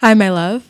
Hi, my love.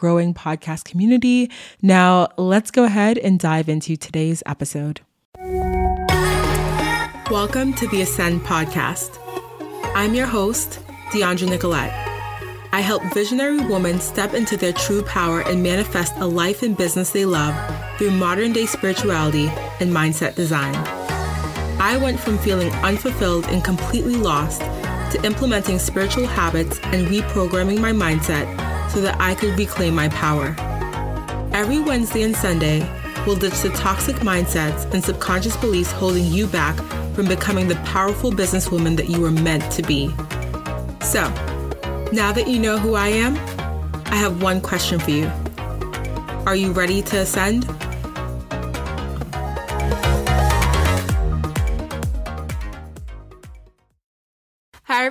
growing podcast community. Now, let's go ahead and dive into today's episode. Welcome to the Ascend podcast. I'm your host, DeAndre Nicolette. I help visionary women step into their true power and manifest a life and business they love through modern day spirituality and mindset design. I went from feeling unfulfilled and completely lost to implementing spiritual habits and reprogramming my mindset so that I could reclaim my power. Every Wednesday and Sunday, we'll ditch the toxic mindsets and subconscious beliefs holding you back from becoming the powerful businesswoman that you were meant to be. So, now that you know who I am, I have one question for you. Are you ready to ascend?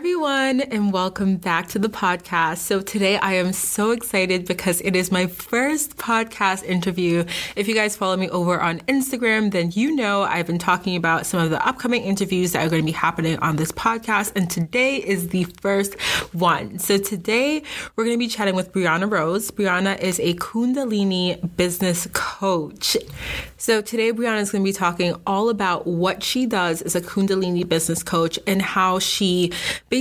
Everyone, and welcome back to the podcast. So, today I am so excited because it is my first podcast interview. If you guys follow me over on Instagram, then you know I've been talking about some of the upcoming interviews that are going to be happening on this podcast, and today is the first one. So, today we're going to be chatting with Brianna Rose. Brianna is a Kundalini business coach. So, today Brianna is going to be talking all about what she does as a Kundalini business coach and how she basically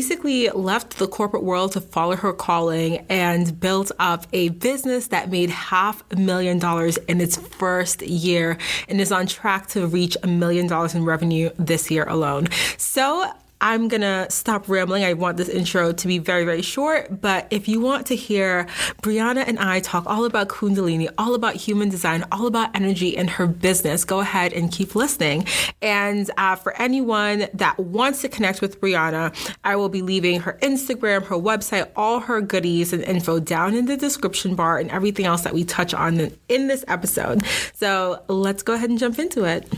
left the corporate world to follow her calling and built up a business that made half a million dollars in its first year and is on track to reach a million dollars in revenue this year alone. So I'm gonna stop rambling. I want this intro to be very, very short, but if you want to hear Brianna and I talk all about Kundalini, all about human design, all about energy and her business, go ahead and keep listening. And uh, for anyone that wants to connect with Brianna, I will be leaving her Instagram, her website, all her goodies and info down in the description bar and everything else that we touch on in this episode. So let's go ahead and jump into it.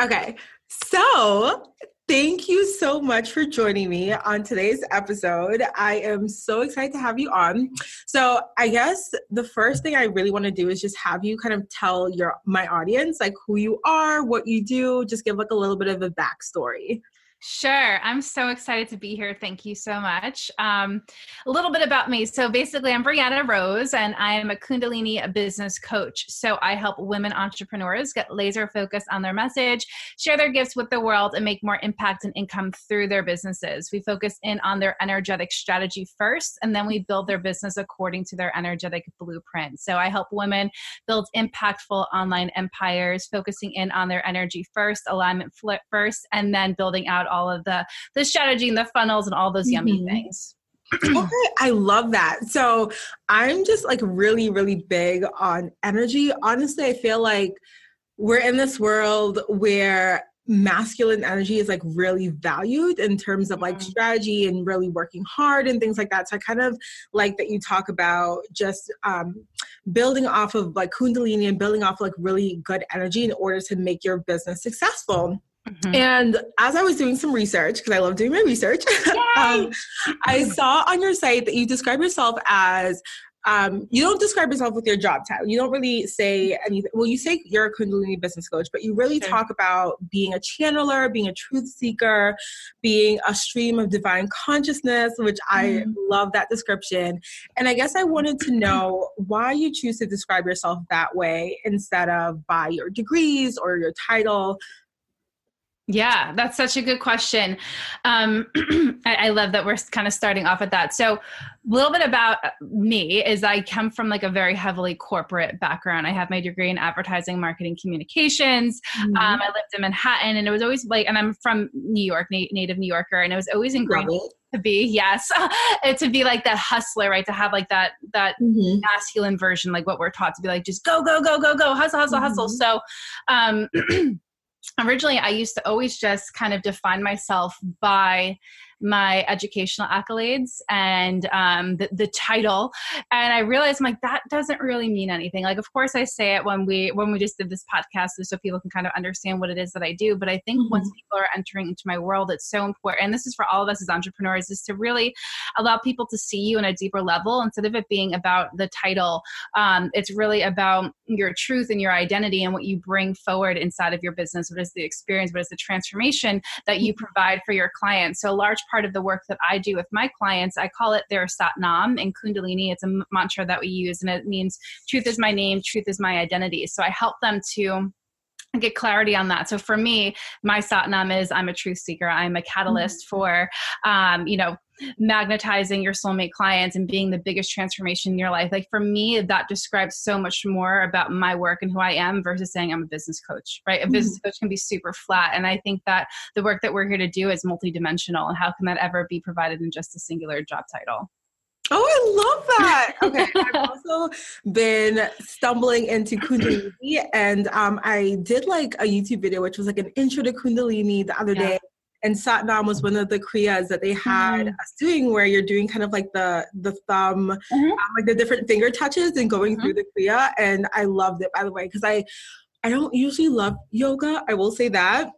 Okay. So, Thank you so much for joining me on today's episode. I am so excited to have you on. So, I guess the first thing I really want to do is just have you kind of tell your my audience like who you are, what you do, just give like a little bit of a backstory. Sure. I'm so excited to be here. Thank you so much. Um, a little bit about me. So, basically, I'm Brianna Rose, and I am a Kundalini business coach. So, I help women entrepreneurs get laser focused on their message, share their gifts with the world, and make more impact and income through their businesses. We focus in on their energetic strategy first, and then we build their business according to their energetic blueprint. So, I help women build impactful online empires, focusing in on their energy first, alignment first, and then building out all of the the strategy and the funnels and all those mm-hmm. yummy things. okay, I love that. So I'm just like really, really big on energy. Honestly, I feel like we're in this world where masculine energy is like really valued in terms of like mm-hmm. strategy and really working hard and things like that. So I kind of like that you talk about just um, building off of like Kundalini and building off like really good energy in order to make your business successful. Mm-hmm. And as I was doing some research, because I love doing my research, um, I saw on your site that you describe yourself as um, you don't describe yourself with your job title. You don't really say anything. Well, you say you're a Kundalini business coach, but you really sure. talk about being a channeler, being a truth seeker, being a stream of divine consciousness, which I mm-hmm. love that description. And I guess I wanted to know why you choose to describe yourself that way instead of by your degrees or your title. Yeah, that's such a good question. Um, I, I, love that we're kind of starting off at that. So, a little bit about me is I come from like a very heavily corporate background. I have my degree in advertising, marketing, communications. Mm-hmm. Um, I lived in Manhattan, and it was always like, and I'm from New York, na- native New Yorker, and it was always ingrained to be yes to be like that hustler right to have like that that mm-hmm. masculine version like what we're taught to be like just go go go go go hustle hustle mm-hmm. hustle so um originally I used to always just kind of define myself by my educational accolades and um, the, the title. And I realized I'm like, that doesn't really mean anything. Like, of course I say it when we, when we just did this podcast so people can kind of understand what it is that I do. But I think mm-hmm. once people are entering into my world, it's so important. And this is for all of us as entrepreneurs is to really allow people to see you in a deeper level instead of it being about the title. Um, it's really about your truth and your identity and what you bring forward inside of your business. What is the experience? What is the transformation that you mm-hmm. provide for your clients? So a large part of the work that I do with my clients, I call it their Satnam in Kundalini. It's a mantra that we use and it means truth is my name, truth is my identity. So I help them to get clarity on that. So for me, my Satnam is I'm a truth seeker. I'm a catalyst mm-hmm. for, um, you know, magnetizing your soulmate clients and being the biggest transformation in your life. Like for me, that describes so much more about my work and who I am versus saying I'm a business coach, right? A mm-hmm. business coach can be super flat. And I think that the work that we're here to do is multidimensional. And how can that ever be provided in just a singular job title? Oh, I love that. Okay. I've also been stumbling into Kundalini and um, I did like a YouTube video, which was like an intro to Kundalini the other yeah. day. And Satnam was one of the Kriyas that they had mm. us doing where you're doing kind of like the the thumb, mm-hmm. um, like the different finger touches and going mm-hmm. through the Kriya. And I loved it, by the way, because I I don't usually love yoga. I will say that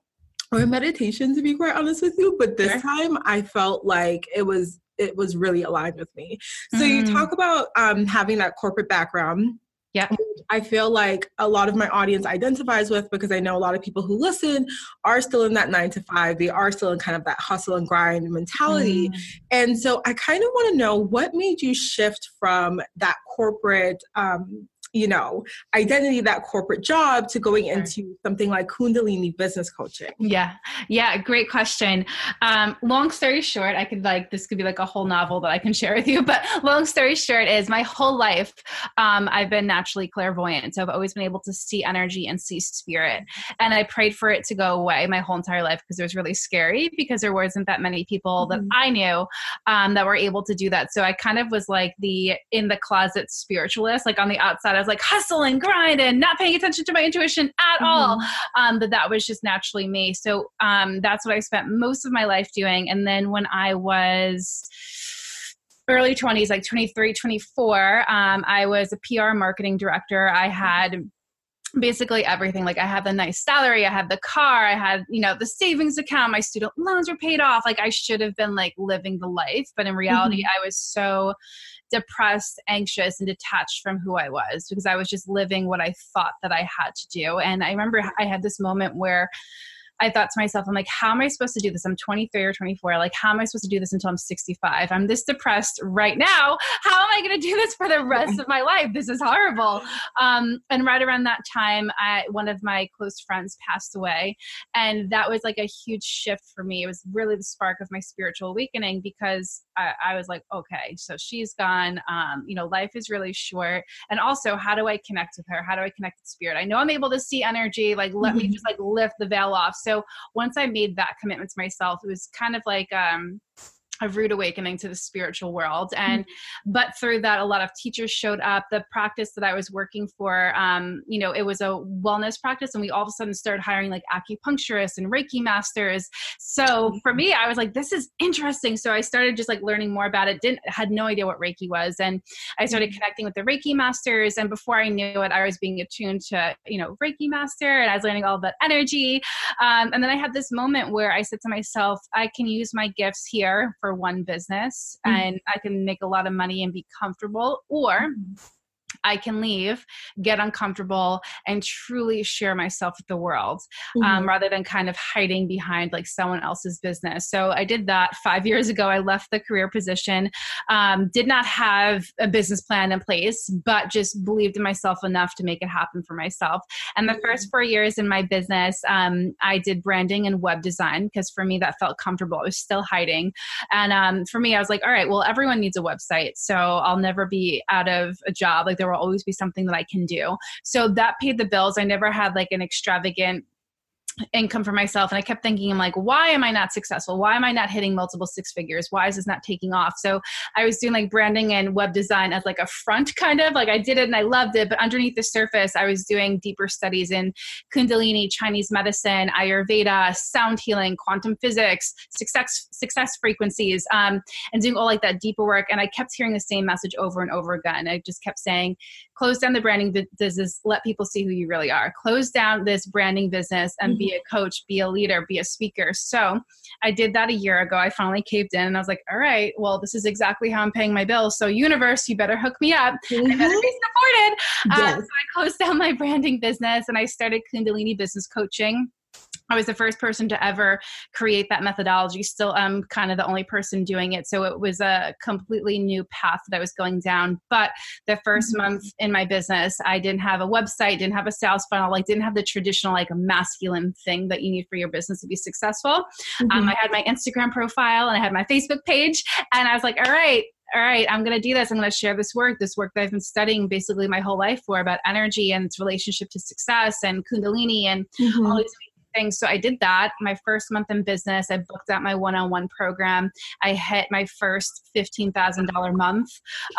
or meditation to be quite honest with you but this sure. time i felt like it was it was really aligned with me. So mm. you talk about um, having that corporate background. Yeah. I feel like a lot of my audience identifies with because I know a lot of people who listen are still in that nine to five. They are still in kind of that hustle and grind mentality. Mm. And so I kind of want to know what made you shift from that corporate um, you know identity that corporate job to going into something like kundalini business coaching. Yeah. Yeah great question. Um, long story short i could like this could be like a whole novel that i can share with you but long story short is my whole life um, i've been naturally clairvoyant so i've always been able to see energy and see spirit and i prayed for it to go away my whole entire life because it was really scary because there wasn't that many people mm-hmm. that i knew um, that were able to do that so i kind of was like the in the closet spiritualist like on the outside was like hustle and grind and not paying attention to my intuition at mm-hmm. all. Um, but that was just naturally me. So um, that's what I spent most of my life doing. And then when I was early 20s, like 23, 24, um, I was a PR marketing director. I had basically everything like i had the nice salary i had the car i had you know the savings account my student loans were paid off like i should have been like living the life but in reality mm-hmm. i was so depressed, anxious, and detached from who I was because I was just living what I thought that I had to do. And I remember I had this moment where I thought to myself, I'm like, how am I supposed to do this? I'm 23 or 24. Like, how am I supposed to do this until I'm 65? I'm this depressed right now. How am I going to do this for the rest of my life? This is horrible. Um, and right around that time, I, one of my close friends passed away. And that was like a huge shift for me. It was really the spark of my spiritual awakening because I, I was like, okay, so she's gone. Um, you know, life is really short. And also, how do I connect with her? How do I connect with spirit? I know I'm able to see energy. Like, let mm-hmm. me just like lift the veil off. So so once I made that commitment to myself, it was kind of like um, a rude awakening to the spiritual world. And mm-hmm. but through that a lot of teachers showed up. The practice that i was working for um, you know it was a wellness practice and we all of a sudden started hiring like acupuncturists and reiki masters. So for me i was like this is interesting. So i started just like learning more about it. Didn't had no idea what reiki was. And i started mm-hmm. connecting with the reiki masters. And before i knew it i was being attuned to you know reiki master and i was learning all about energy. Um, and then i had this moment where i said to myself i can use my gifts here for one business mm-hmm. and I can make a lot of money and be comfortable, or mm-hmm. I can leave, get uncomfortable, and truly share myself with the world um, mm-hmm. um, rather than kind of hiding behind like someone else's business. So I did that five years ago. I left the career position, um, did not have a business plan in place, but just believed in myself enough to make it happen for myself. And the mm-hmm. first four years in my business, um, I did branding and web design because for me that felt comfortable. I was still hiding. And um, for me, I was like, all right, well, everyone needs a website. So I'll never be out of a job. Like there will always be something that I can do. So that paid the bills. I never had like an extravagant income for myself. And i kept thinking i'm like why am i not successful? Why am i not hitting multiple six figures? Why is this not taking off? So i was doing like branding and web design as like a front kind of. Like i did it and i loved it but underneath the surface i was doing deeper studies in kundalini chinese medicine ayurveda sound healing quantum physics success success frequencies um, and doing all like that deeper work. And i kept hearing the same message over and over again. I just kept saying close down the branding business. Let people see who you really are. Close down this branding business and. Be a coach be a leader be a speaker. So i did that a year ago. I finally caved in and i was like all right well this is exactly how i'm paying my bills. So universe you better hook me up. Mm-hmm. i better be supported. Uh, yes. uh, so i closed down my branding business and i started kundalini business coaching I was the first person to ever create that methodology. Still, I'm kind of the only person doing it. So it was a completely new path that I was going down. But the 1st mm-hmm. month in my business, I didn't have a website, didn't have a sales funnel, like didn't have the traditional like masculine thing that you need for your business to be successful. Um, mm-hmm. Um, I had my Instagram profile and I had my Facebook page, and I was like, all right, all right, I'm going to do this. I'm going to share this work, this work that I've been studying basically my whole life for about energy and its relationship to success and Kundalini and mm-hmm. all these things. So I did that. My first month in business, I booked out my one on one program. I hit my first $15,000 month.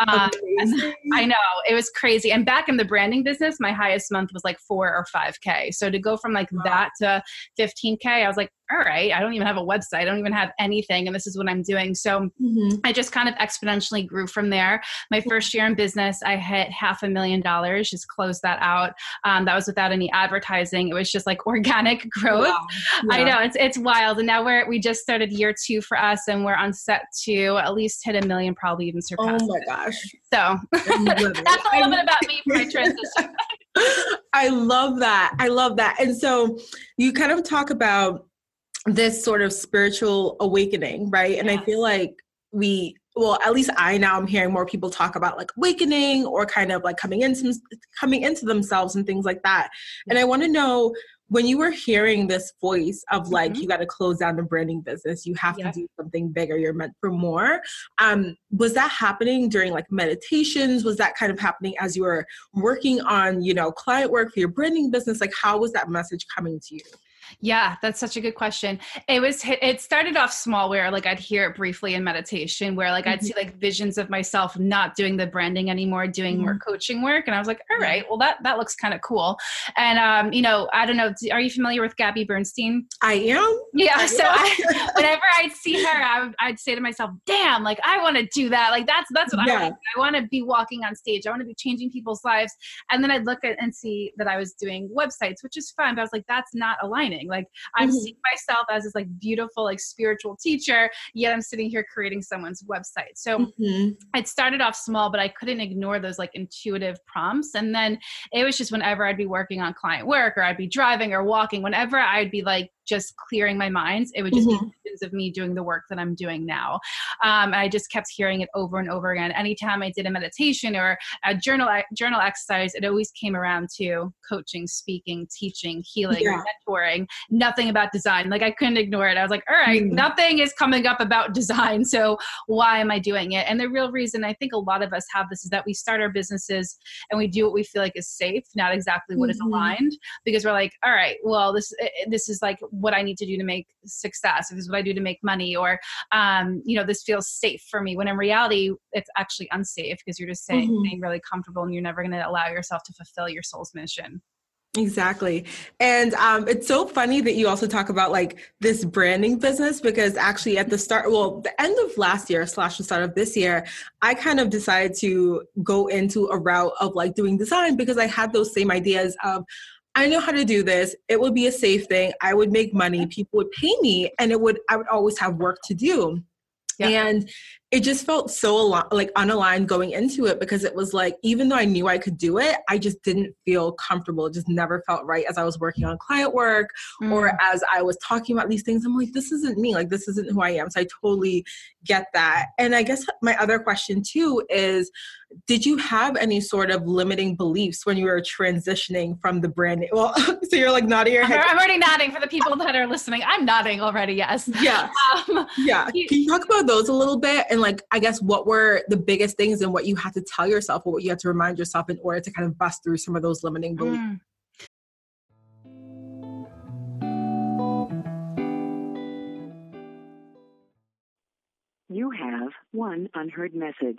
Um, I know it was crazy. And back in the branding business, my highest month was like four or 5K. So to go from like wow. that to 15K, I was like, all right, I don't even have a website. I don't even have anything. And this is what I'm doing. So mm-hmm. I just kind of exponentially grew from there. My first year in business, I hit half a million dollars, just closed that out. Um, that was without any advertising. It was just like organic growth. Wow. Yeah. I know it's, it's wild. And now we're, we just started year two for us and we're on set to at least hit a million, probably even surpass. Oh my gosh. So that's a little bit about me for my transition. I love that. I love that. And so you kind of talk about this sort of spiritual awakening, right? And I feel like we well at least i now i'm hearing more people talk about like awakening or kind of like coming into coming into themselves and things like that. And i want to know when you were hearing this voice of like mm-hmm. you got to close down the branding business you have to do something bigger you're meant for more um was that happening during like meditations? Was that kind of happening as you were working on you know client work for your branding business? Like how was that message coming to you yeah, that's such a good question. It was it started off small where like I'd hear it briefly in meditation where like mm-hmm. I'd see like visions of myself not doing the branding anymore, doing mm-hmm. more coaching work and I was like, "All right, well that that looks kind of cool." And um, you know, I don't know, are you familiar with Gabby Bernstein? I am. Yeah, I so I, whenever I'd see her, I would, I'd say to myself, "Damn, like I want to do that. Like that's that's what yeah. I want. I want to be walking on stage. I want to be changing people's lives." And then I'd look at and see that I was doing websites, which is fun, but I was like, "That's not aligning." Like I'm mm-hmm. seeing myself as this like beautiful, like spiritual teacher, yet I'm sitting here creating someone's website. So mm-hmm. it started off small, but I couldn't ignore those like intuitive prompts. And then it was just whenever I'd be working on client work or I'd be driving or walking, whenever I'd be like just clearing my mind. It would just mm-hmm. be visions of me doing the work that I'm doing now. Um, I just kept hearing it over and over again. Anytime I did a meditation or a journal journal exercise, it always came around to coaching, speaking, teaching, healing, yeah. mentoring. Nothing about design. Like I couldn't ignore it. I was like, all right, mm-hmm. nothing is coming up about design. So why am I doing it? And the real reason I think a lot of us have this is that we start our businesses and we do what we feel like is safe, not exactly what mm-hmm. is aligned, because we're like, all right, well, this this is like what I need to do to make success. If this is what I do to make money, or um, you know, this feels safe for me. When in reality, it's actually unsafe because you're just saying mm-hmm. really comfortable and you're never going to allow yourself to fulfill your soul's mission. Exactly. And um, it's so funny that you also talk about like this branding business because actually at the start, well, the end of last year slash the start of this year, I kind of decided to go into a route of like doing design because I had those same ideas of I know how to do this. It would be a safe thing. I would make money. People would pay me and it would I would always have work to do. Yeah. And it just felt so al- like unaligned going into it because it was like even though I knew I could do it, I just didn't feel comfortable. It just never felt right as I was working on client work mm. or as I was talking about these things. I'm like, this isn't me. Like this isn't who I am. So I totally get that. And I guess my other question too is did you have any sort of limiting beliefs when you were transitioning from the brand? Well, so you're like nodding your head. I'm already nodding for the people that are listening. I'm nodding already. Yes. Yeah. Um, yeah. Can you talk about those a little bit? And like, I guess what were the biggest things and what you had to tell yourself or what you had to remind yourself in order to kind of bust through some of those limiting beliefs? Mm. You have one unheard message.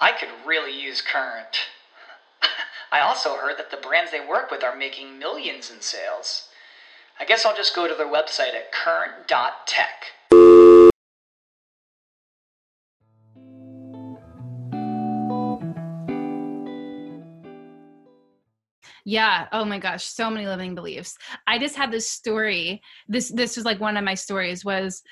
I could really use Current. I also heard that the brands they work with are making millions in sales. I guess I'll just go to their website at current.tech. Yeah. Oh my gosh, so many limiting beliefs. I just had this story. This this was like one of my stories was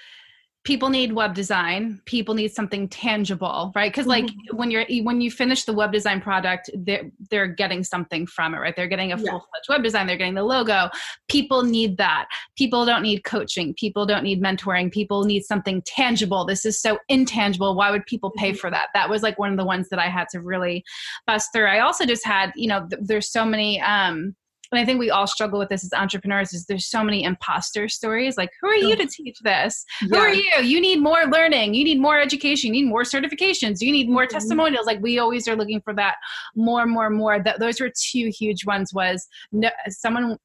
people need web design. People need something tangible right? Because like mm-hmm. when you're when you finish the web design product they're they're getting something from it right? They're getting a full-fledged web design. They're getting the logo. People need that. People don't need coaching. People don't need mentoring. People need something tangible. This is so intangible. Why would people pay mm-hmm. for that? That was like one of the ones that i had to really bust through. I also just had you know th- there's so many um and I think we all struggle with this as entrepreneurs is there's so many imposter stories like who are you to teach this? Yeah. who are you? You need more learning. You need more education. You need more certifications. You need more mm-hmm. testimonials. Like we always are looking for that more more more. That those were two huge ones was no, someone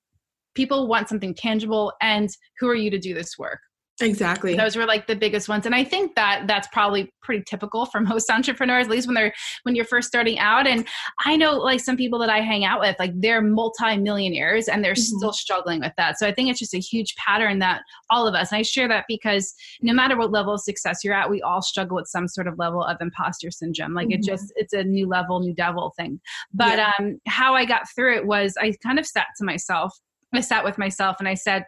people want something tangible and who are you to do this work Exactly. Those were like the biggest ones. And I think that that's probably pretty typical for most entrepreneurs, at least when they're when you're first starting out. And I know like some people that I hang out with, like they're multi-millionaires and they're mm-hmm. still struggling with that. So I think it's just a huge pattern that all of us, and I share that because no matter what level of success you're at, we all struggle with some sort of level of imposter syndrome. Like mm-hmm. it just it's a new level, new devil thing. But yeah. um how I got through it was I kind of sat to myself. I sat with myself and I said,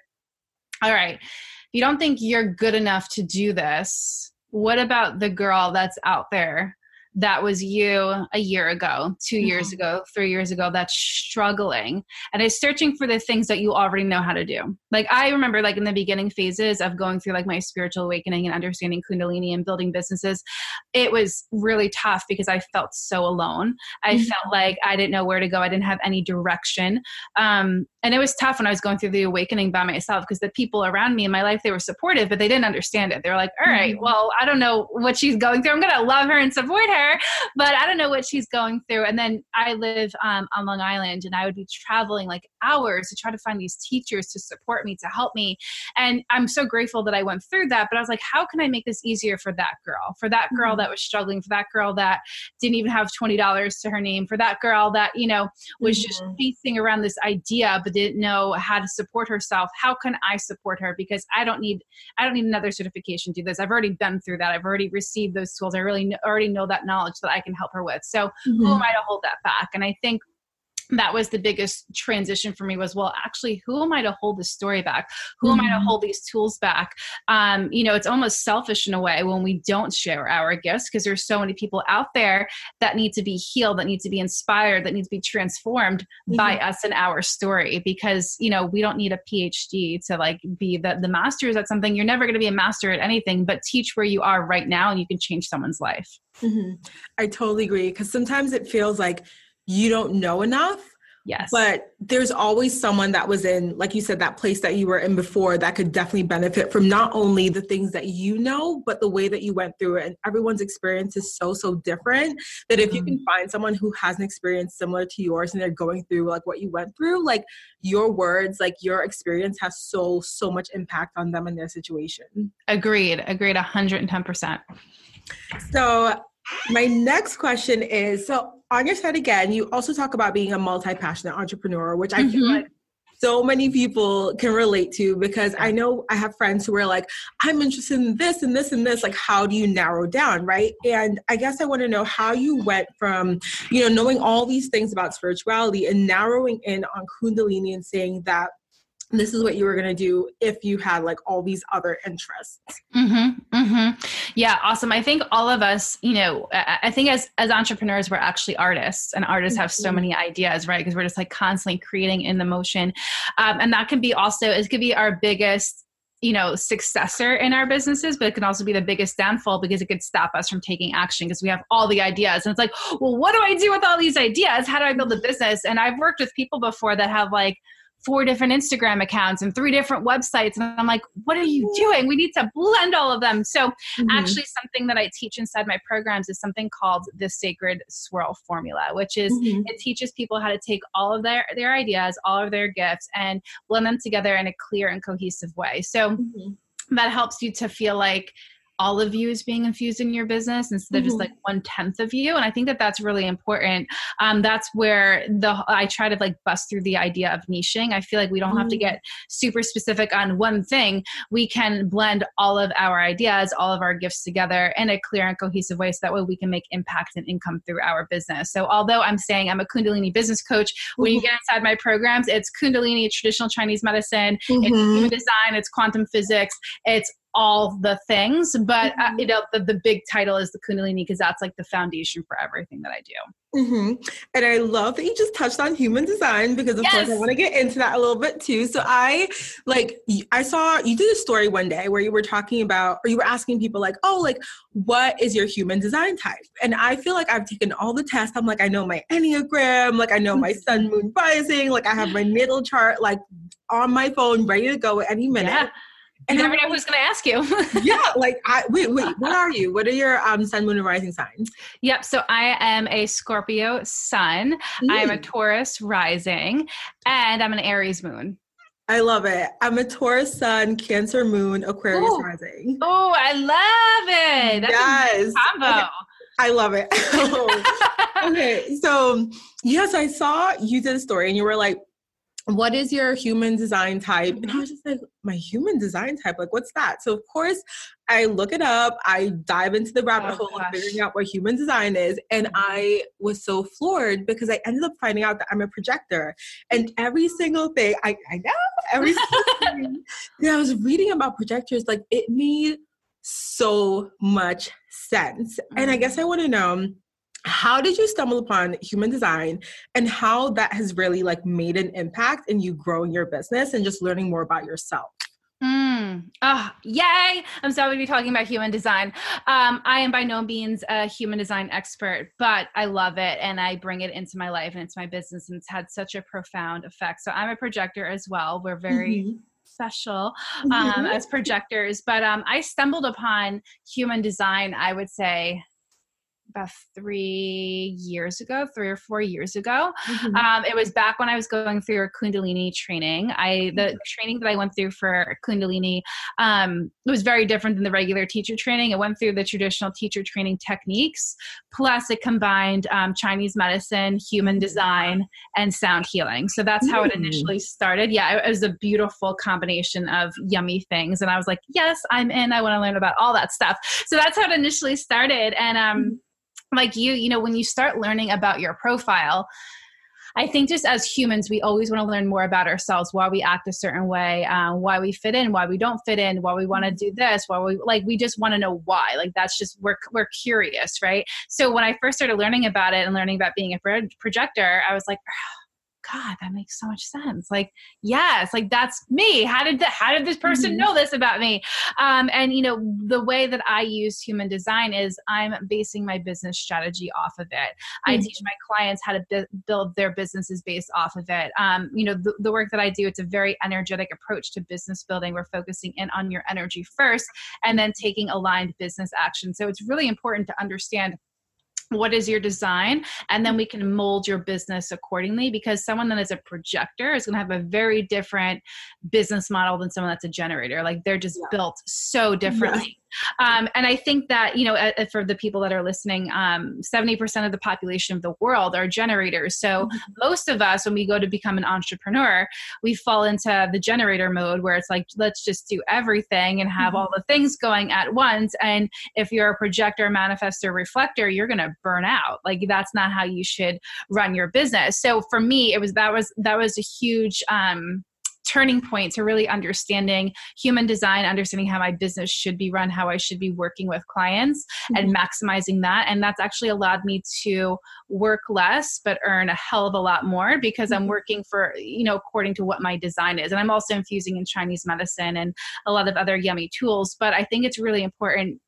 All right you don't think you're good enough to do this, what about the girl that's out there that was you a year ago, 2 mm-hmm. years ago, three years ago, that's struggling and is searching for the things that you already know how to do. Like I remember like in the beginning phases of going through like my spiritual awakening and understanding Kundalini and building businesses, it was really tough because I felt so alone. I mm-hmm. felt like I didn't know where to go. I didn't have any direction. Um, and it was tough when I was going through the awakening by myself because the people around me in my life, they were supportive, but they didn't understand it. They were like, all right, mm-hmm. well, I don't know what she's going through. I'm going to love her and support her but I don't know what she's going through. And then I live um, on Long Island and I would be traveling like hours to try to find these teachers to support me, to help me. And I'm so grateful that I went through that. But I was like, how can I make this easier for that girl, for that girl mm-hmm. that was struggling, for that girl that didn't even have $20 to her name, for that girl that, you know, was mm-hmm. just chasing around this idea but didn't know how to support herself. How can I support her? Because I don't need, I don't need another certification to do this. I've already been through that. I've already received those tools. I really already know that knowledge that I can help her with. So mm-hmm. who am I to hold that back? And I think that was the biggest transition for me was well actually who am i to hold this story back who mm-hmm. am i to mm-hmm. hold these tools back um, you know it's almost selfish in a way when we don't share our gifts because there's so many people out there that need to be healed that need to be inspired that need to be transformed mm-hmm. by us and our story because you know we don't need a phd to like be the, the masters at something you're never going to be a master at anything but teach where you are right now and you can change someone's life mm-hmm. i totally agree because sometimes it feels like you don't know enough. Yes. But there's always someone that was in, like you said, that place that you were in before that could definitely benefit from not only the things that you know, but the way that you went through it. And everyone's experience is so, so different that if you can mm-hmm. find someone who has an experience similar to yours and they're going through like what you went through, like your words, like your experience has so, so much impact on them and their situation. Agreed. Agreed. 110%. So my next question is so on your site again, you also talk about being a multi passionate entrepreneur, which I mm-hmm. feel like so many people can relate to because I know I have friends who are like, I'm interested in this and this and this. Like, how do you narrow down, right? And I guess I want to know how you went from, you know, knowing all these things about spirituality and narrowing in on Kundalini and saying that this is what you were going to do if you had like all these other interests. Mm-hmm, mm-hmm. yeah awesome. I think all of us you know i think as as entrepreneurs we're actually artists and artists have so mm-hmm. many ideas right? Because we're just like constantly creating in the motion. Um, and that can be also it could be our biggest you know successor in our businesses but it can also be the biggest downfall because it could stop us from taking action because we have all the ideas. And it's like well what do i do with all these ideas? How do i build a business? And i've worked with people before that have like four different Instagram accounts and three different websites. And I'm like, what are you doing? We need to blend all of them. So, mm-hmm. actually, something that I teach inside my programs is something called the Sacred Swirl Formula, which is mm-hmm. it teaches people how to take all of their, their ideas, all of their gifts, and blend them together in a clear and cohesive way. So, mm-hmm. that helps you to feel like all of you is being infused in your business instead mm-hmm. of just mm-hmm. like one tenth of you and i think that that's really important um, that's where the i try to like bust through the idea of niching i feel like we don't mm-hmm. have to mm-hmm. get super specific on one thing we can blend all of our ideas all of our gifts together in a clear and cohesive way so that way we can make impact and income through our business so although i'm saying i'm a kundalini business coach when mm-hmm. you get inside my programs it's kundalini traditional chinese medicine it's mm-hmm. human design it's quantum physics it's all the things but uh, mm-hmm. uh, you know the, the big title is the kundalini because that's like the foundation for everything that i do mm-hmm. and i love that you just touched on human design because of yes. course i want to get into that a little bit too so i like i saw you did a story one day where you were talking about or you were asking people like oh like what is your human design type and i feel like i've taken all the tests i'm like i know my enneagram like i know my sun moon rising like i have my natal chart like on my phone ready to go at any minute yeah and you never know who's going to ask you. yeah, like I wait, wait. What are you? What are your um, sun, moon, and rising signs? Yep. So I am a Scorpio sun. Mm. I am a Taurus rising, and I'm an Aries moon. I love it. I'm a Taurus sun, Cancer moon, Aquarius Ooh. rising. Oh, I love it. That's yes. combo. Okay. I love it. okay, so yes, I saw you did a story and you were like, what is your human design type? And I was just like, my human design type, like, what's that? So, of course, I look it up, I dive into the rabbit oh, hole of figuring out what human design is. And mm-hmm. I was so floored because I ended up finding out that I'm a projector. And every single thing, I, I know, every single thing that I was reading about projectors, like, it made so much sense. And I guess I want to know how did you stumble upon human design and how that has really like made an impact in you growing your business and just learning more about yourself Mm. Oh, yay! I'm so happy to be talking about human design. Um, I am by no means a human design expert, but I love it and I bring it into my life and it's my business, and it's had such a profound effect. So I'm a projector as well. We're very mm-hmm. special um, mm-hmm. as projectors, but um, I stumbled upon human design, I would say, about three years ago, three or four years ago. Mm-hmm. Um, it was back when I was going through a Kundalini training. I the mm-hmm. training that I went through for Kundalini um, was very different than the regular teacher training. It went through the traditional teacher training techniques, plus it combined um, Chinese medicine, human mm-hmm. design, and sound healing. So that's how it initially started. Yeah, it was a beautiful combination of yummy things, and I was like, yes, I'm in. I want to learn about all that stuff. So that's how it initially started, and um mm-hmm like you, you know, when you start learning about your profile, I think just as humans, we always want to learn more about ourselves, why we act a certain way, uh, why we fit in, why we don't fit in, why we want to do this, why we like, we just want to know why. Like that's just we're we're curious, right? So when I first started learning about it and learning about being a projector, I was like. Oh, God, that makes so much sense. Like, yes, like that's me. How did that, how did this person mm-hmm. know this about me? Um, and you know, the way that I use human design is I'm basing my business strategy off of it. Mm-hmm. I teach my clients how to build their businesses based off of it. Um, you know, the, the work that I do, it's a very energetic approach to business building. We're focusing in on your energy first and then taking aligned business action. So it's really important to understand what is your design and then mm-hmm. we can mold your business accordingly because someone that is a projector is going to have a very different business model than someone that's a generator. Like they're just yeah. built so differently um, and I think that, you know, uh, for the people that are listening, um, 70% of the population of the world are generators. So mm-hmm. most of us, when we go to become an entrepreneur, we fall into the generator mode where it's like, let's just do everything and have mm-hmm. all the things going at once. And if you're a projector, manifestor, reflector, you're going to burn out. Like that's not how you should run your business. So for me, it was, that was, that was a huge, um, turning point to really understanding human design, understanding how my business should be run, how I should be working with clients, mm-hmm. and maximizing that. And that's actually allowed me to work less but earn a hell of a lot more because mm-hmm. I'm working for, you know, according to what my design is. And I'm also infusing in Chinese medicine and a lot of other yummy tools. But I think it's really important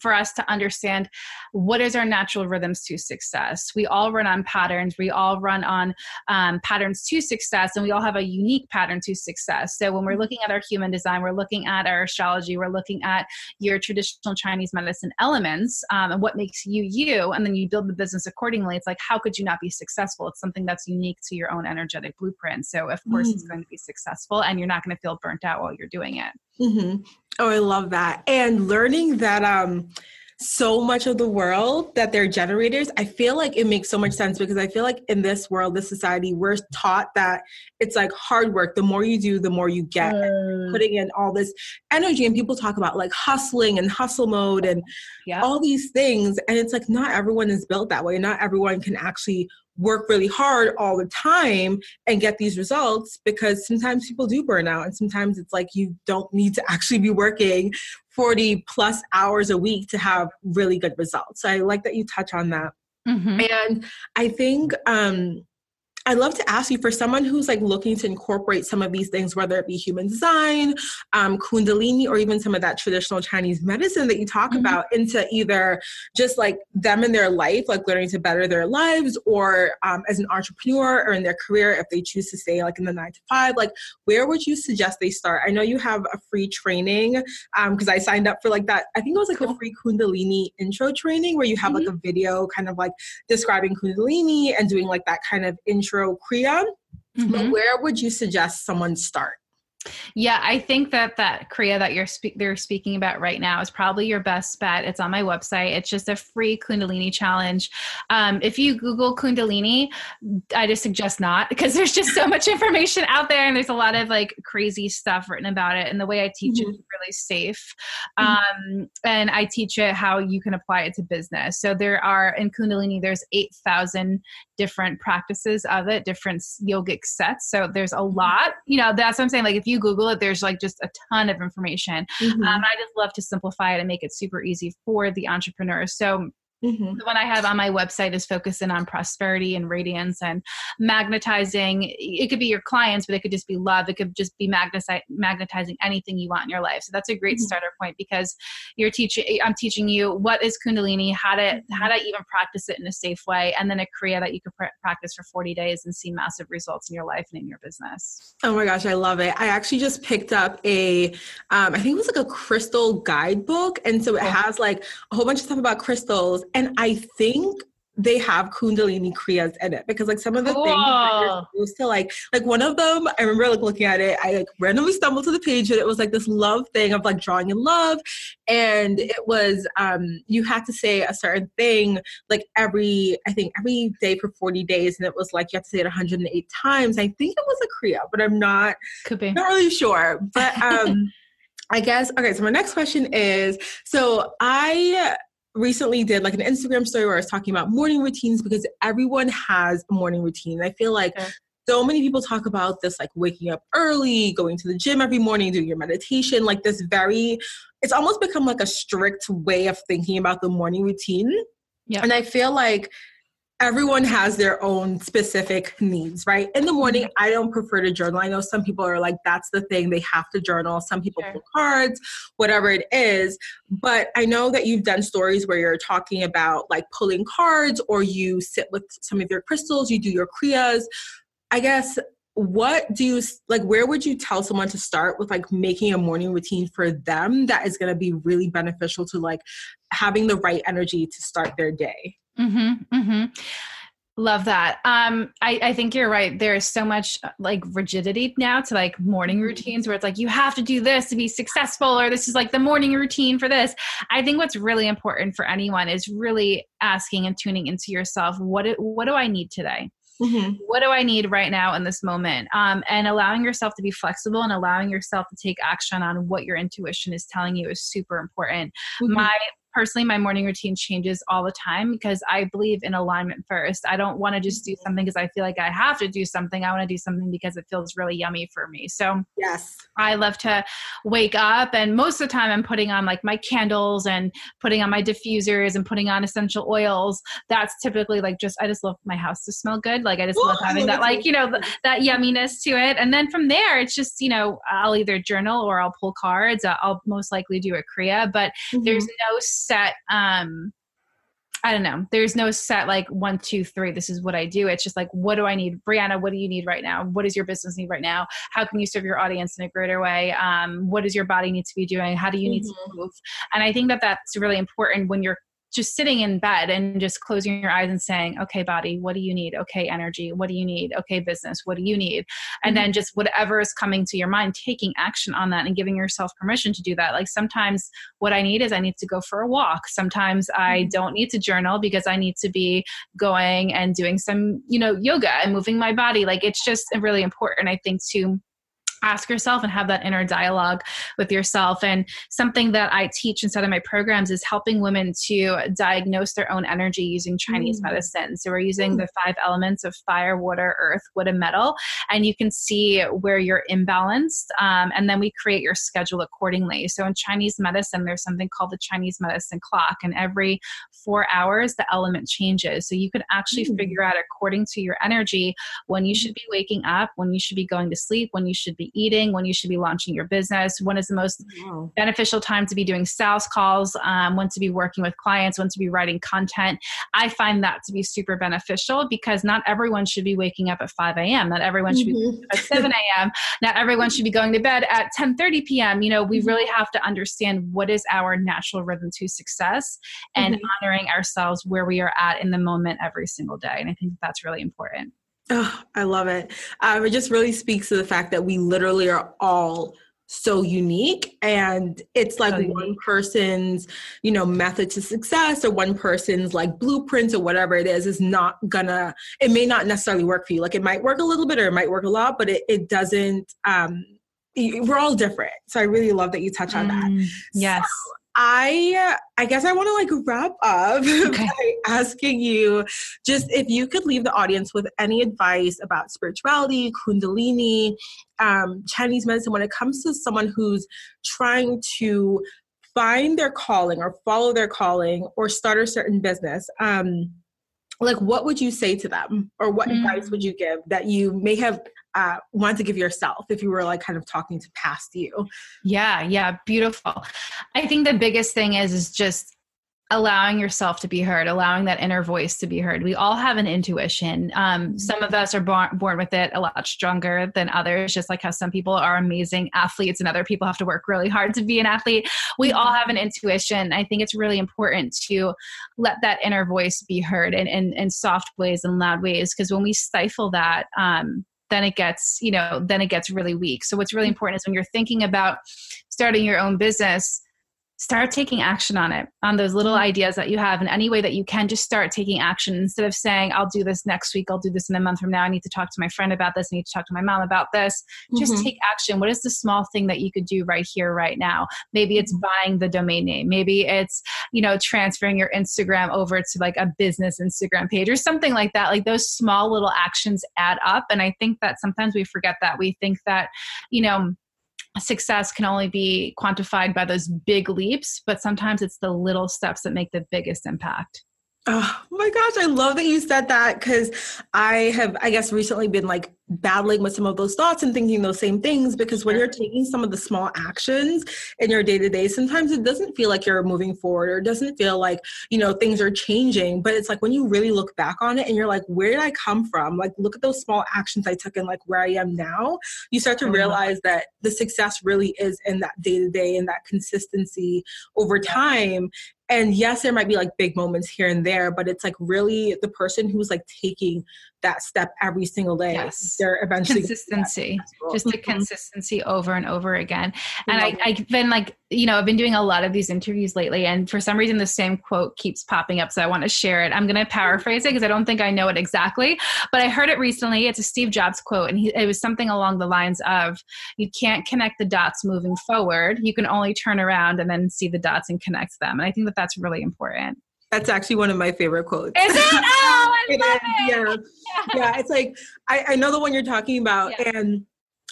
for us to understand what is our natural rhythms to success. We all run on patterns. We all run on um, patterns to success and we all have a unique pattern to success. So when we're looking at our human design we're looking at our astrology we're looking at your traditional chinese medicine elements um, and what makes you you and then you build the business accordingly. It's like how could you not be successful? It's something that's unique to your own energetic blueprint. So of course mm. it's going to be successful and you're not going to feel burnt out while you're doing it. Mm-hmm. Oh, I love that. And learning that um so much of the world that they're generators, I feel like it makes so much sense because I feel like in this world, this society, we're taught that it's like hard work. The more you do, the more you get. Mm. Putting in all this energy, and people talk about like hustling and hustle mode and all these things. And it's like not everyone is built that way. Not everyone can actually work really hard all the time and get these results because sometimes people do burn out and sometimes it's like you don't need to actually be working 40 plus hours a week to have really good results so i like that you touch on that mm-hmm. and i think um I'd love to ask you for someone who's like looking to incorporate some of these things, whether it be human design, um, Kundalini, or even some of that traditional Chinese medicine that you talk mm-hmm. about, into either just like them in their life, like learning to better their lives, or um, as an entrepreneur or in their career, if they choose to stay like in the nine to five, like where would you suggest they start? I know you have a free training because um, I signed up for like that. I think it was like cool. a free Kundalini intro training where you have mm-hmm. like a video kind of like describing Kundalini and doing like that kind of intro intro Kriya. Mm-hmm. But where would you suggest someone start? Yeah, I think that that Kriya that you're spe- they're speaking about right now is probably your best bet. It's on my website. It's just a free Kundalini challenge. Um, if you Google Kundalini, I just suggest not because there's just so much information out there and there's a lot of like crazy stuff written about it. And the way I teach mm-hmm. it is really safe. Mm-hmm. Um, and I teach it how you can apply it to business. So there are in Kundalini, there's eight thousand different practices of it, different yogic sets. So there's a mm-hmm. lot. You know, that's what I'm saying. Like if you Google it, there's like just a ton of information. Mm-hmm. Um, I just love to simplify it and make it super easy for the entrepreneurs. So Mm-hmm. The one I have on my website is focusing on prosperity and radiance and magnetizing. It could be your clients, but it could just be love. It could just be magneti- magnetizing anything you want in your life. So that's a great mm-hmm. starter point because you're teaching. I'm teaching you what is Kundalini, how to mm-hmm. how to even practice it in a safe way, and then a Kriya that you could pr- practice for 40 days and see massive results in your life and in your business. Oh my gosh, I love it! I actually just picked up a, um, I think it was like a crystal guidebook, and so it has like a whole bunch of stuff about crystals and I think they have kundalini kriyas in it because like some of the cool. things that you're supposed to like like one of them i remember like looking at it i like randomly stumbled to the page and it was like this love thing of like drawing in love and it was um you had to say a certain thing like every i think every day for 40 days and it was like you have to say it 108 times i think it was a kriya but i'm not could be not really sure but um I guess okay. So my next question is: so I recently did like an Instagram story where I was talking about morning routines because everyone has a morning routine. I feel like okay. so many people talk about this like waking up early, going to the gym every morning, doing your meditation, like this very it's almost become like a strict way of thinking about the morning routine. Yeah. And I feel like everyone has their own specific needs, right? In the morning, mm-hmm. I don't prefer to journal. I know some people are like, that's the thing, they have to journal. Some people sure. pull cards, whatever it is. But I know that you've done stories where you're talking about like pulling cards or you sit with some of your crystals, you do your kriyas. I guess what do you like where would you tell someone to start with like making a morning routine for them that is going to be really beneficial to like having the right energy to start their day Mm-hmm, mm-hmm. Love that. Um, I, I think you're right. There's so much uh, like rigidity now to like morning mm-hmm. routines where it's like you have to do this to be successful, or this is like the morning routine for this. I think what's really important for anyone is really asking and tuning into yourself. What what do I need today? Mm-hmm. What do I need right now in this moment? Um, and allowing yourself to be flexible and allowing yourself to take action on what your intuition is telling you is super important. Mm-hmm. My personally, my morning routine changes all the time because I believe in alignment first. I don't want to just do something because I feel like I have to do something. I want to do something because it feels really yummy for me. So, yes, I love to wake up, and most of the time, I'm putting on like my candles and putting on my diffusers and putting on essential oils. That's typically like just, I just love my house to smell good. Like, I just Ooh, love having that, like, you know, that yumminess to it. And then from there, it's just, you know, I'll either journal or I'll pull cards. I'll most likely do a Kriya, but mm-hmm. there's no set um I don't know. There's no set like one, two, three. This is what I do. It's just like, what do I need, Brianna? What do you need right now? What does your business need right now? How can you serve your audience in a greater way? Um, what does your body need to be doing? How do you need mm-hmm. to move? And I think that that's really important when you're just sitting in bed and just closing your eyes and saying, okay, body, what do you need? Okay, energy, what do you need? Okay, business, what do you need? And mm-hmm. then just whatever is coming to your mind, taking action on that and giving yourself permission to do that. Like sometimes what I need is I need to go for a walk. Sometimes I mm-hmm. don't need to journal because I need to be going and doing some, you know, yoga and moving my body. Like it's just really important, I think, to ask yourself and have that inner dialogue with yourself. And something that I teach inside of my programs is helping women to diagnose their own energy using Chinese mm. medicine. So we're using mm. the five elements of fire, water, earth, wood, and metal. And you can see where you're imbalanced. Um, and then we create your schedule accordingly. So in Chinese medicine, there's something called the Chinese medicine clock. And every four hours, the element changes. So you can actually mm. figure out according to your energy when you should be waking up, when you should be going to sleep, when you should be eating, when you should be launching your business, when is the most wow. beneficial time to be doing sales calls, um, when to be working with clients, when to be writing content. I find that to be super beneficial because not everyone should be waking up at 5 a.m. Not everyone should mm-hmm. be at 7 a.m. Not everyone should be going to bed at 10:30 p.m. You know, we mm-hmm. really have to understand what is our natural rhythm to success and mm-hmm. honoring ourselves where we are at in the moment every single day. And I think that's really important. Oh, I love it. Um, it just really speaks to the fact that we literally are all so unique and it's like so one person's you know method to success or one person's like blueprints or whatever it is is not gonna it may not necessarily work for you. Like it might work a little bit or it might work a lot but it, it doesn't um we're all different. So i really love that you touch on that. Mm, yes. So, I I guess I want to like wrap up okay. by asking you just if you could leave the audience with any advice about spirituality, kundalini, um, Chinese medicine when it comes to someone who's trying to find their calling or follow their calling or start a certain business. Um, like what would you say to them or what mm. advice would you give that you may have uh, want to give yourself if you were like kind of talking to past you. Yeah yeah beautiful. I think the biggest thing is is just allowing yourself to be heard allowing that inner voice to be heard. We all have an intuition. Um, some of us are born, born with it a lot stronger than others just like how some people are amazing athletes and other people have to work really hard to be an athlete. We all have an intuition. I think it's really important to let that inner voice be heard in, in, in soft ways and loud ways because when we stifle that um, then it gets you know then it gets really weak. So what's really important is when you're thinking about starting your own business start taking action on it on those little mm-hmm. ideas that you have in any way that you can just start taking action instead of saying i'll do this next week i'll do this in a month from now i need to talk to my friend about this i need to talk to my mom about this just mm-hmm. take action what is the small thing that you could do right here right now maybe it's mm-hmm. buying the domain name maybe it's you know transferring your instagram over to like a business instagram page or something like that like those small little actions add up and i think that sometimes we forget that we think that you know success can only be quantified by those big leaps, but sometimes it's the little steps that make the biggest impact. Oh my gosh, I love that you said that because I have, I guess, recently been like battling with some of those thoughts and thinking those same things because when you're taking some of the small actions in your day to day, sometimes it doesn't feel like you're moving forward or it doesn't feel like, you know, things are changing. But it's like when you really look back on it and you're like, where did I come from? Like, look at those small actions I took and like where I am now. You start to mm-hmm. realize that the success really is in that day to day and that consistency over time and yes there might be like big moments here and there but it's like really the person who's like taking that step every single day, Yes. they're eventually consistency. Just the Mhm. consistency over and over again. And I, i've been like you know i've been doing a lot of these interviews lately and for some reason the same quote keeps popping up so i want to share it. I'm going to paraphrase it because i don't think i know it exactly but i heard it recently. It's a steve jobs quote and he, it was something along the lines of you can't connect the dots moving forward. You can only turn around and then see the dots and connect them. And i think that that's really important That's actually one of my favorite quotes. is it oh i love it yeah. yeah, it's like I, I know the one you're talking about, Yeah. and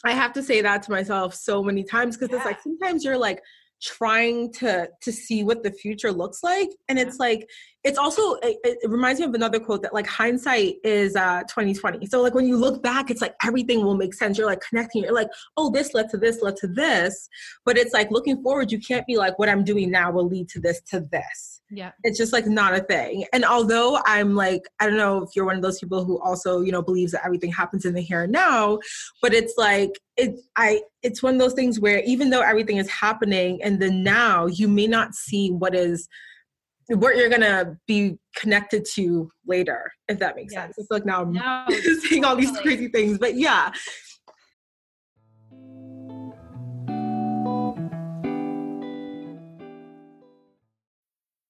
I have to say that to myself so many times because it's like sometimes you're like trying to to see what the future looks like, and it's like it's also it, it reminds me of another quote that like hindsight is uh 2020. So like when you look back, it's like everything will make sense. You're like connecting. You're like, oh, this led to this, led to this, but it's like looking forward. You can't be like what I'm doing now will lead to this to this yeah it's just like not a thing and although i'm like i don't know if you're one of those people who also you know believes that everything happens in the here and now but it's like it i it's one of those things where even though everything is happening in the now you may not see what is what you're gonna be connected to later if that makes sense. It's like now i'm No, saying all these crazy things but yeah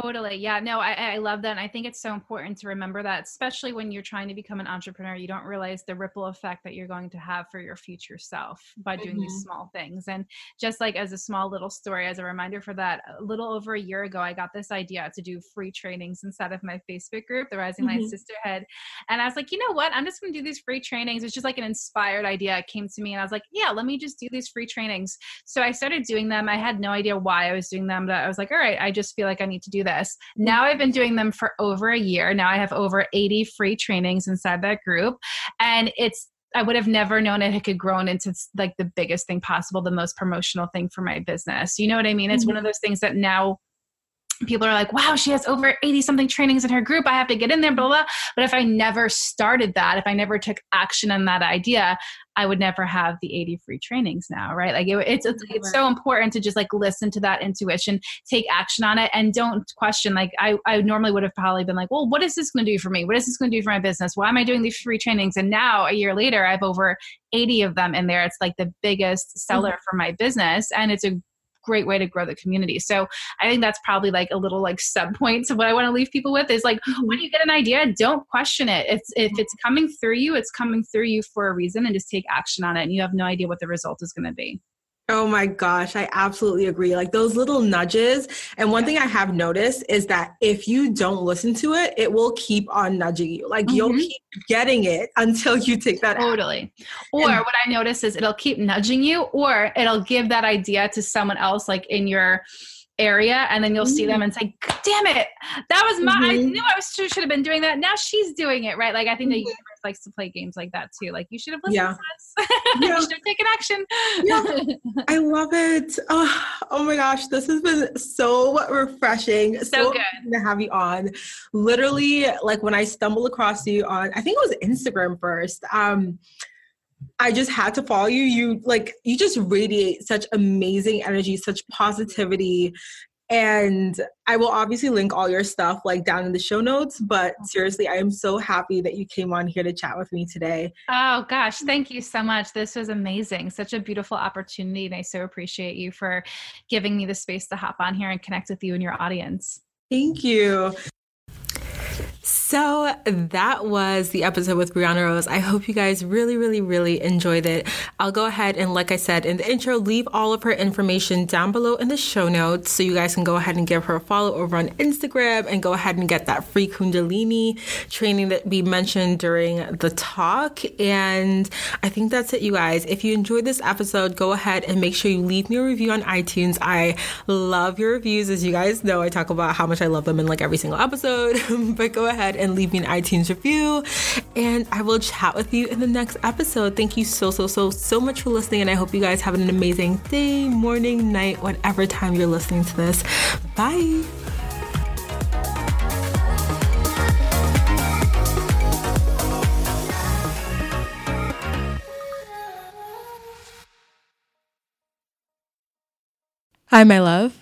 Totally. Yeah. No, I, I love that. And I think it's so important to remember that, especially when you're trying to become an entrepreneur, you don't realize the ripple effect that you're going to have for your future self by doing these Mhm. small things. And just like as a small little story, as a reminder for that, a little over a year ago, I got this idea to do free trainings inside of my Facebook group, the Rising Light Mhm. Sisterhood. And I was like, you know what? I'm just going to do these free trainings. It's just like an inspired idea it came to me. And I was like, yeah, let me just do these free trainings. So I started doing them. I had no idea why I was doing them, but I was like, all right, I just feel like I need to do this. Mm-hmm. Now I've been doing them for over a year. Now I have over 80 free trainings inside that group. And it's, I would have never known it could grown into like the biggest thing possible, the most promotional thing for my business. You know what I mean? It's one mm-hmm. of those things that now people are like, wow, she has over 80 something trainings in her group. I have to get in there, blah, blah. But if I never started that, if I never took action on that idea, I would never have the 80 free trainings now, right? Like it, it's, it's, it's so important to just like listen to that intuition, take action on it, and don't question. Like I, I normally would have probably been like, well, what is this going to do for me? What is this going to do for my business? Why am I doing these free trainings? And now a year later, I have over 80 of them in there. It's like the biggest seller mm-hmm. for my business, and it's a great way to grow the community. So I think that's probably like a little like sub point to what I want to leave people with is like when mm-hmm. you get an idea, don't question it. It's if it's mm-hmm. coming through you, it's coming through you for a reason and just take action on it and you have no idea what the result is going to be. Oh my gosh, I absolutely agree. Like those little nudges. And one thing I have noticed is that if you don't listen to it, it will keep on nudging you. Like you'll Mhm. keep getting it until you take that. Totally. Or And- what I notice is it'll keep nudging you or it'll give that idea to someone else like in your area and then you'll see them and say damn it that was my i Mhm. knew i was should have been doing that now she's doing it right like i think the Mhm. universe likes to play games like that too like you should have listened Yeah. to us Yeah. you should have taken action Yeah. I love it. Oh, oh my gosh, this has been so refreshing. So good. to have you on. Literally, like when I stumbled across you on, I think it was Instagram first. Um, I just had to follow you. You like you just radiate such amazing energy, such positivity. And I will obviously link all your stuff like down in the show notes. But seriously, I am so happy that you came on here to chat with me today. oh gosh thank you so much this was amazing such a beautiful opportunity and i so appreciate you for giving me the space to hop on here and connect with you and your audience Thank you. So that was the episode with Brianna Rose. I hope you guys really, really, really enjoyed it. I'll go ahead and, like I said in the intro, leave all of her information down below in the show notes so you guys can go ahead and give her a follow over on Instagram and go ahead and get that free Kundalini training that we mentioned during the talk. And I think that's it, you guys. If you enjoyed this episode, go ahead and make sure you leave me a review on iTunes. I love your reviews. As you guys know, I talk about how much I love them in like every single episode, but go ahead and leave me an iTunes review. And I will chat with you in the next episode. Thank you so, so, so, so much for listening. And I hope you guys have an amazing day, morning, night, whatever time you're listening to this. Bye. Hi, my love.